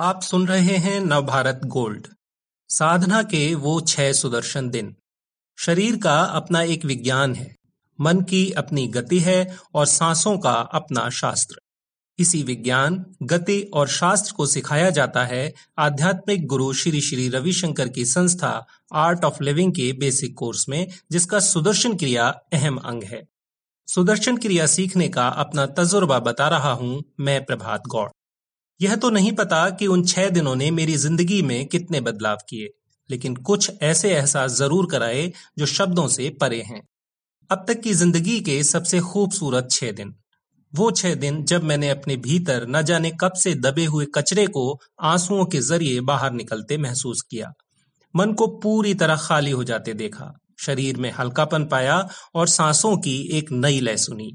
आप सुन रहे हैं नवभारत गोल्ड। साधना के वो छह सुदर्शन दिन। शरीर का अपना एक विज्ञान है। मन की अपनी गति है और सांसों का अपना शास्त्र। इसी विज्ञान, गति और शास्त्र को सिखाया जाता है आध्यात्मिक गुरु श्री श्री रविशंकर की संस्था आर्ट ऑफ़ लिविंग के बेसिक कोर्स में, जिसका सुदर्शन क्रिया अहम अंग है। सुदर्शन क्रिया सीखने का अपना तजुर्बा बता रहा हूँ मैं प्रभात गौड़। यह तो नहीं पता कि उन छह दिनों ने मेरी ज़िंदगी में कितने बदलाव किए, लेकिन कुछ ऐसे एहसास ज़रूर कराए जो शब्दों से परे हैं। अब तक की ज़िंदगी के सबसे खूबसूरत छह दिन। वो छह दिन जब मैंने अपने भीतर न जाने कब से दबे हुए कचरे को आंसुओं के ज़रिए बाहर निकलते महसूस किया। मन को पूरी तरह खाली हो जाते देखा, शरीर में हल्कापन पाया और सांसों की एक नई लय सुनी।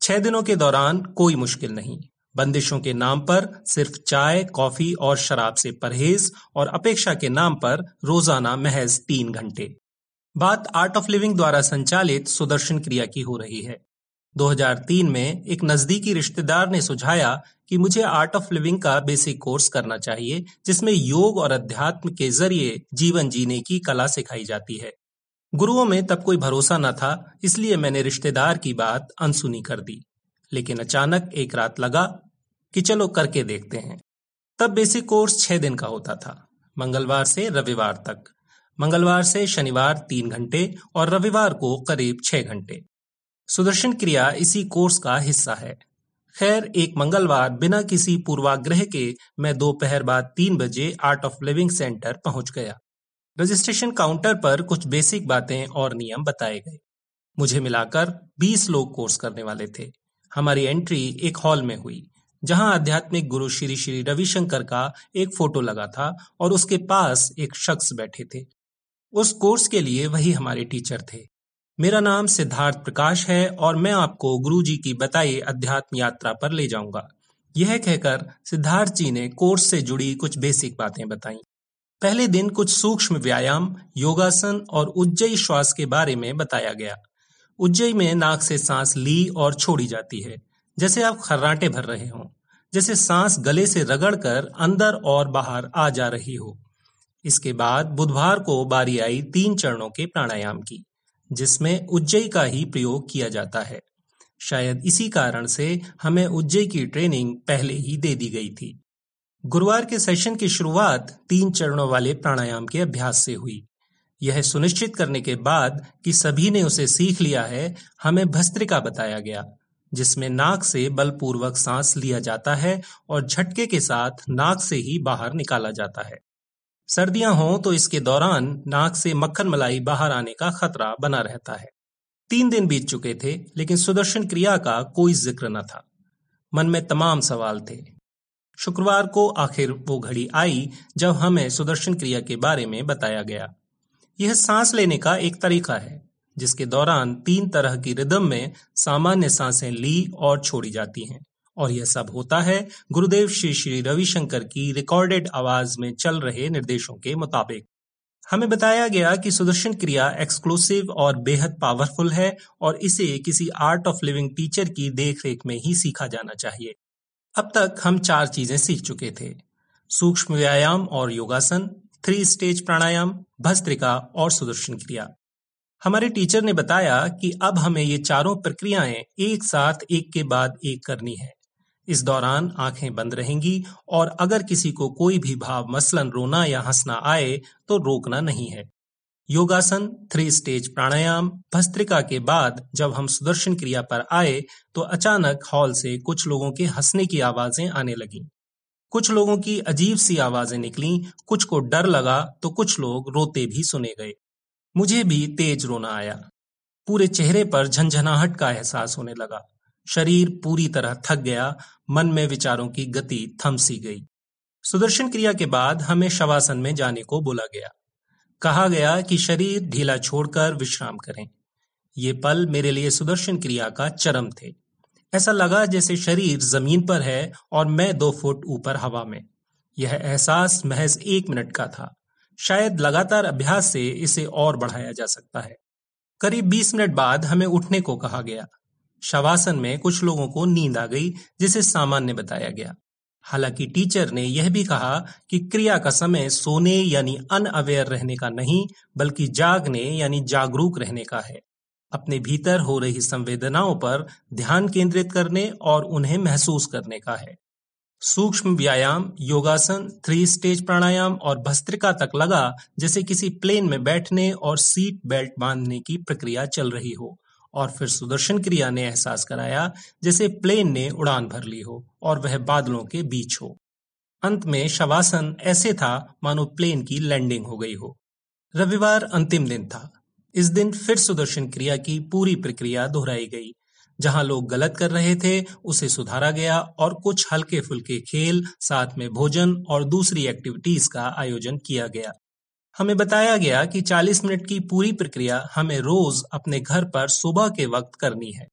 छह दिनों के दौरान कोई मुश्किल नहीं। बंदिशों के नाम पर सिर्फ़ चाय, कॉफ़ी और शराब से परहेज और अपेक्षा के नाम पर रोज़ाना महज तीन घंटे। बात आर्ट ऑफ़ लिविंग द्वारा संचालित सुदर्शन क्रिया की हो रही है। 2003 में एक नजदीकी रिश्तेदार ने सुझाया कि मुझे आर्ट ऑफ़ लिविंग का बेसिक कोर्स करना चाहिए, जिसमें योग और अध्यात्म के ज़रिए जीवन जीने की कला सिखाई जाती है। गुरुओं में तब कोई भरोसा न था, इसलिए मैंने रिश्तेदार की बात अनसुनी कर दी। लेकिन अचानक एक रात लगा कि चलो करके देखते हैं। तब बेसिक कोर्स छह दिन का होता था। मंगलवार से रविवार तक। मंगलवार से शनिवार तीन घंटे और रविवार को करीब छह घंटे। सुदर्शन क्रिया इसी कोर्स का हिस्सा है। खैर, एक मंगलवार बिना किसी पूर्वाग्रह के मैं दोपहर बाद तीन बजे आर्ट ऑफ़ लिविंग सेंटर पहुँच गया। रजिस्ट्रेशन काउंटर पर कुछ बेसिक बातें और नियम बताए गए। मुझे मिलाकर 20 लोग कोर्स करने वाले थे। हमारी एंट्री एक हॉल में हुई, जहाँ आध्यात्मिक गुरु श्री श्री रविशंकर का एक फ़ोटो लगा था और उसके पास एक शख्स बैठे थे। उस कोर्स के लिए वही हमारे टीचर थे। मेरा नाम सिद्धार्थ प्रकाश है और मैं आपको गुरु जी की बताई अध्यात्म यात्रा पर ले जाऊँगा। यह कहकर सिद्धार्थ जी ने कोर्स से जुड़ी कुछ बेसिक बातें बताई। पहले दिन कुछ सूक्ष्म व्यायाम, योगासन और उज्जयी श्वास के बारे में बताया गया। उज्जयी में नाक से सांस ली और छोड़ी जाती है, जैसे आप खर्राटे भर रहे हों, जैसे सांस गले से रगड़कर अंदर और बाहर आ जा रही हो। इसके बाद बुधवार को बारी आई तीन चरणों के प्राणायाम की, जिसमें उज्जयी का ही प्रयोग किया जाता है। शायद इसी कारण से हमें उज्जयी की ट्रेनिंग पहले ही दे दी गई थी। गुरुवार के सेशन की शुरुआत तीन चरणों वाले प्राणायाम के अभ्यास से हुई। यह सुनिश्चित करने के बाद कि सभी ने उसे सीख लिया है, हमें भस्त्रिका बताया गया, जिसमें नाक से बलपूर्वक सांस लिया जाता है और झटके के साथ नाक से ही बाहर निकाला जाता है। सर्दियाँ हों तो इसके दौरान नाक से मक्खन मलाई बाहर आने का खतरा बना रहता है। तीन दिन बीत चुके थे, लेकिन सुदर्शन क्रिया का कोई ज़िक्र न था। मन में तमाम सवाल थे। शुक्रवार को आखिर वो घड़ी आई, जब हमें सुदर्शन क्रिया के बारे में बताया गया। यह सांस लेने का एक तरीका है, जिसके दौरान तीन तरह की रिदम में सामान्य साँसें ली और छोड़ी जाती हैं। और यह सब होता है गुरुदेव श्री श्री रविशंकर की रिकॉर्डेड आवाज़ में चल रहे निर्देशों के मुताबिक। हमें बताया गया कि सुदर्शन क्रिया एक्सक्लूसिव और बेहद पावरफुल है और इसे किसी आर्ट ऑफ़ लिविंग टीचर की देखरेख में ही सीखा जाना चाहिए। अब तक हम चार चीज़ें सीख चुके थे। सूक्ष्म व्यायाम और योगासन थ्री स्टेज प्राणायाम भस्त्रिका और सुदर्शन क्रिया। हमारे टीचर ने बताया कि अब हमें ये चारों प्रक्रियाएँ एक साथ, एक के बाद एक करनी है। इस दौरान आँखें बंद रहेंगी और अगर किसी को कोई भी भाव मसलन रोना या हंसना आए तो रोकना नहीं है। योगासन थ्री स्टेज प्राणायाम भस्त्रिका के बाद जब हम सुदर्शन क्रिया पर आए तो अचानक हॉल से कुछ लोगों के हंसने की आवाज़ें आने लगी। कुछ लोगों की अजीब सी आवाज़ें निकली, कुछ को डर लगा तो कुछ लोग रोते भी सुने गए। मुझे भी तेज रोना आया। पूरे चेहरे पर झंझनाहट का एहसास होने लगा। शरीर पूरी तरह थक गया, मन में विचारों की गति थम सी गई। सुदर्शन क्रिया के बाद हमें शवासन में जाने को बोला गया। कहा गया कि शरीर ढीला छोड़कर विश्राम करें। ये पल मेरे लिए सुदर्शन क्रिया का चरम थे। ऐसा लगा जैसे शरीर ज़मीन पर है और मैं दो फुट ऊपर हवा में। यह एहसास महज एक मिनट का था। शायद लगातार अभ्यास से इसे और बढ़ाया जा सकता है। करीब 20 मिनट बाद हमें उठने को कहा गया। शवासन में कुछ लोगों को नींद आ गई, जिसे सामान्य बताया गया। हालाँकि टीचर ने यह भी कहा कि क्रिया का समय सोने यानी अनअवेयर रहने का नहीं, बल्कि जागने यानी जागरूक रहने का है। अपने भीतर हो रही संवेदनाओं पर ध्यान केंद्रित करने और उन्हें महसूस करने का है। सूक्ष्म व्यायाम, योगासन थ्री स्टेज प्राणायाम और भस्त्रिका तक लगा, जैसे किसी प्लेन में बैठने और सीट बेल्ट बांधने की प्रक्रिया चल रही हो, और फिर सुदर्शन क्रिया ने एहसास कराया, जैसे प्लेन ने उड़ान भर ली हो और वह बादलों के बीच हो। अंत में शवासन ऐसे था, मानो प्लेन की लैंडिंग हो गई हो। रविवार अंतिम दिन था। इस दिन फिर सुदर्शन क्रिया की पूरी प्रक्रिया दोहराई गई। जहाँ लोग गलत कर रहे थे, उसे सुधारा गया और कुछ हल्के फुल्के खेल, साथ में भोजन और दूसरी एक्टिविटीज़ का आयोजन किया गया। हमें बताया गया कि 40 मिनट की पूरी प्रक्रिया हमें रोज अपने घर पर सुबह के वक्त करनी है।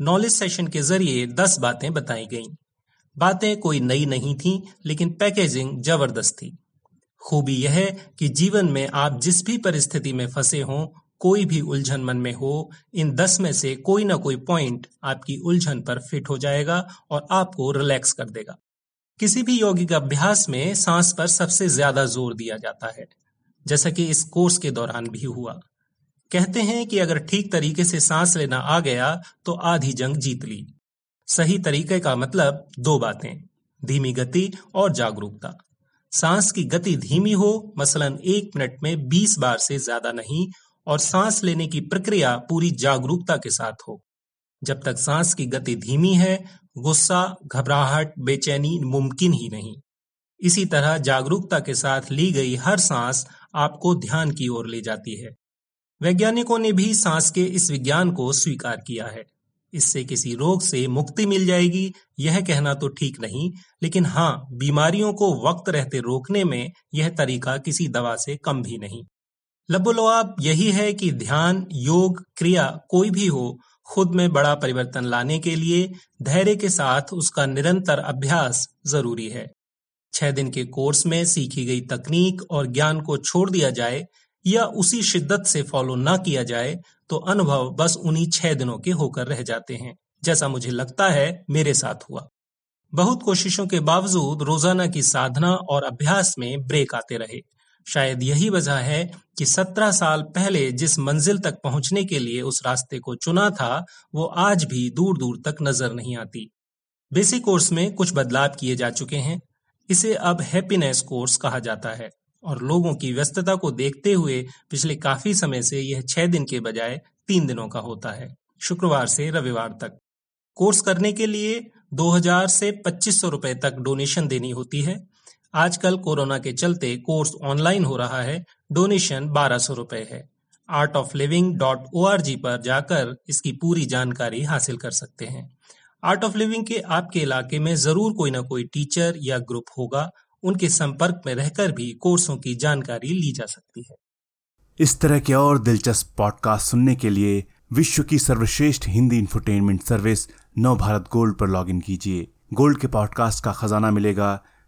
नॉलेज सेशन के ज़रिए 10 बातें बताई गईं। बातें कोई नई नहीं थी, लेकिन पैकेजिंग ज़बरदस्त थी। खूबी यह कि जीवन में आप जिस भी परिस्थिति में फंसे हों कोई भी उलझन मन में हो, इन दस में से कोई ना कोई पॉइंट आपकी उलझन पर फिट हो जाएगा और आपको रिलैक्स कर देगा। किसी भी यौगिक अभ्यास में सांस पर सबसे ज़्यादा ज़ोर दिया जाता है, जैसा कि इस कोर्स के दौरान भी हुआ। कहते हैं कि अगर ठीक तरीके से सांस लेना आ गया तो आधी जंग जीत ली। सही तरीके का मतलब दो बातें, धीमी गति और जागरूकता। सांस की गति धीमी हो, मसलन एक मिनट में बीस बार से ज़्यादा नहीं और सांस लेने की प्रक्रिया पूरी जागरूकता के साथ हो। जब तक सांस की गति धीमी है, गुस्सा, घबराहट, बेचैनी मुमकिन ही नहीं। इसी तरह जागरूकता के साथ ली गई हर सांस आपको ध्यान की ओर ले जाती है। वैज्ञानिकों ने भी सांस के इस विज्ञान को स्वीकार किया है। इससे किसी रोग से मुक्ति मिल जाएगी, यह कहना तो ठीक नहीं, लेकिन हाँ बीमारियों को वक्त रहते रोकने में यह तरीका किसी दवा से कम भी नहीं। लबोलवाब यही है कि ध्यान, योग, क्रिया कोई भी हो, खुद में बड़ा परिवर्तन लाने के लिए धैर्य के साथ उसका निरंतर अभ्यास ज़रूरी है। छह दिन के कोर्स में सीखी गई तकनीक और ज्ञान को छोड़ दिया जाए या उसी शिद्दत से फॉलो ना किया जाए तो अनुभव बस उन्हीं छह दिनों के होकर रह जाते हैं, जैसा मुझे लगता है मेरे साथ हुआ। बहुत कोशिशों के बावजूद रोज़ाना की साधना और अभ्यास में ब्रेक आते रहे। शायद यही वजह है कि सत्रह साल पहले जिस मंजिल तक पहुँचने के लिए उस रास्ते को चुना था, वो आज भी दूर दूर तक नज़र नहीं आती। बेसिक कोर्स में कुछ बदलाव किए जा चुके हैं। इसे अब हैप्पीनेस कोर्स कहा जाता है और लोगों की व्यस्तता को देखते हुए पिछले काफ़ी समय से यह छह दिन के बजाय तीन दिनों का होता है। शुक्रवार से रविवार तक। कोर्स करने के लिए 2000 से पच्चीस सौ रुपए तक डोनेशन देनी होती है। आजकल कोरोना के चलते कोर्स ऑनलाइन हो रहा है। डोनेशन बारह सौ रुपए है। Art of Living dot O R G पर जाकर इसकी पूरी जानकारी हासिल कर सकते हैं। आर्ट ऑफ़ लिविंग के आपके इलाके में ज़रूर कोई ना कोई टीचर या ग्रुप होगा। उनके संपर्क में रहकर भी कोर्सों की जानकारी ली जा सकती है। इस तरह के और दिलचस्प पॉडकास्ट सुनने के लिए विश्व की सर्वश्रेष्ठ Hindi infotainment service Nav Bharat Gold पर लॉगिन कीजिए। गोल्ड के पॉडकास्ट का खजाना मिलेगा